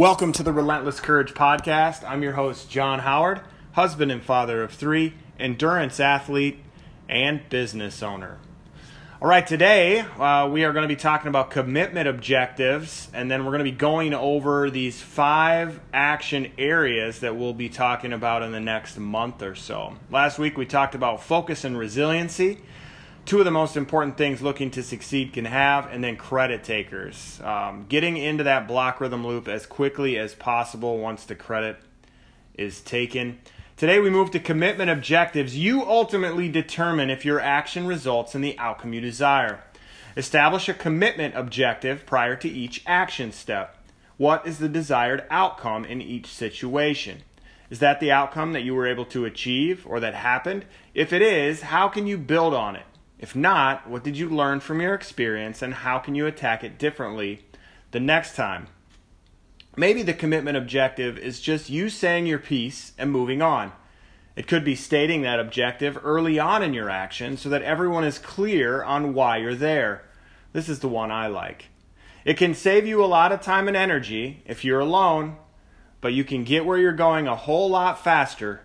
Welcome to the Relentless Courage Podcast. I'm your host, John Howard, husband and father of three, endurance athlete, and business owner. All right, today uh, we are going to be talking about commitment objectives, and then we're going to be going over these five action areas that we'll be talking about in the next month or so. Last week we talked about focus and resiliency two of the most important things looking to succeed can have, and then credit takers. Um, getting into that block rhythm loop as quickly as possible once the credit is taken. Today we move to commitment objectives. You ultimately determine if your action results in the outcome you desire. Establish a commitment objective prior to each action step. What is the desired outcome in each situation? Is that the outcome that you were able to achieve or that happened? If it is, how can you build on it? If not, what did you learn from your experience and how can you attack it differently the next time? Maybe the commitment objective is just you saying your piece and moving on. It could be stating that objective early on in your action so that everyone is clear on why you're there. This is the one I like. It can save you a lot of time and energy if you're alone, but you can get where you're going a whole lot faster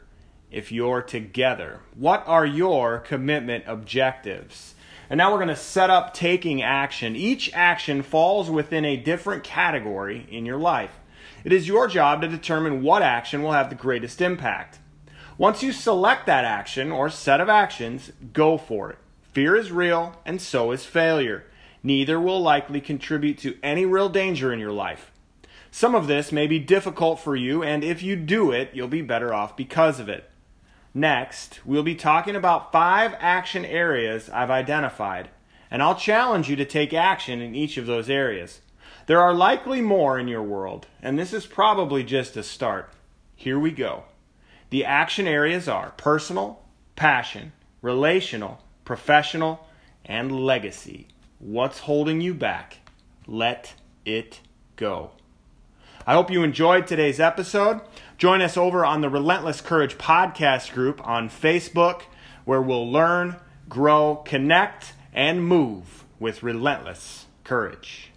if you're together. What are your commitment objectives? And now we're going to set up taking action. Each action falls within a different category in your life. It is your job to determine what action will have the greatest impact. Once you select that action or set of actions, go for it. Fear is real, and so is failure. Neither will likely contribute to any real danger in your life. Some of this may be difficult for you, and if you do it, you'll be better off because of it. Next, we'll be talking about five action areas I've identified, and I'll challenge you to take action in each of those areas. There are likely more in your world, and this is probably just a start. Here we go. The action areas are personal, passion, relational, professional, and legacy. What's holding you back? Let it go. I hope you enjoyed today's episode. Join us over on the Relentless Courage podcast group on Facebook, where we'll learn, grow, connect, and move with relentless courage.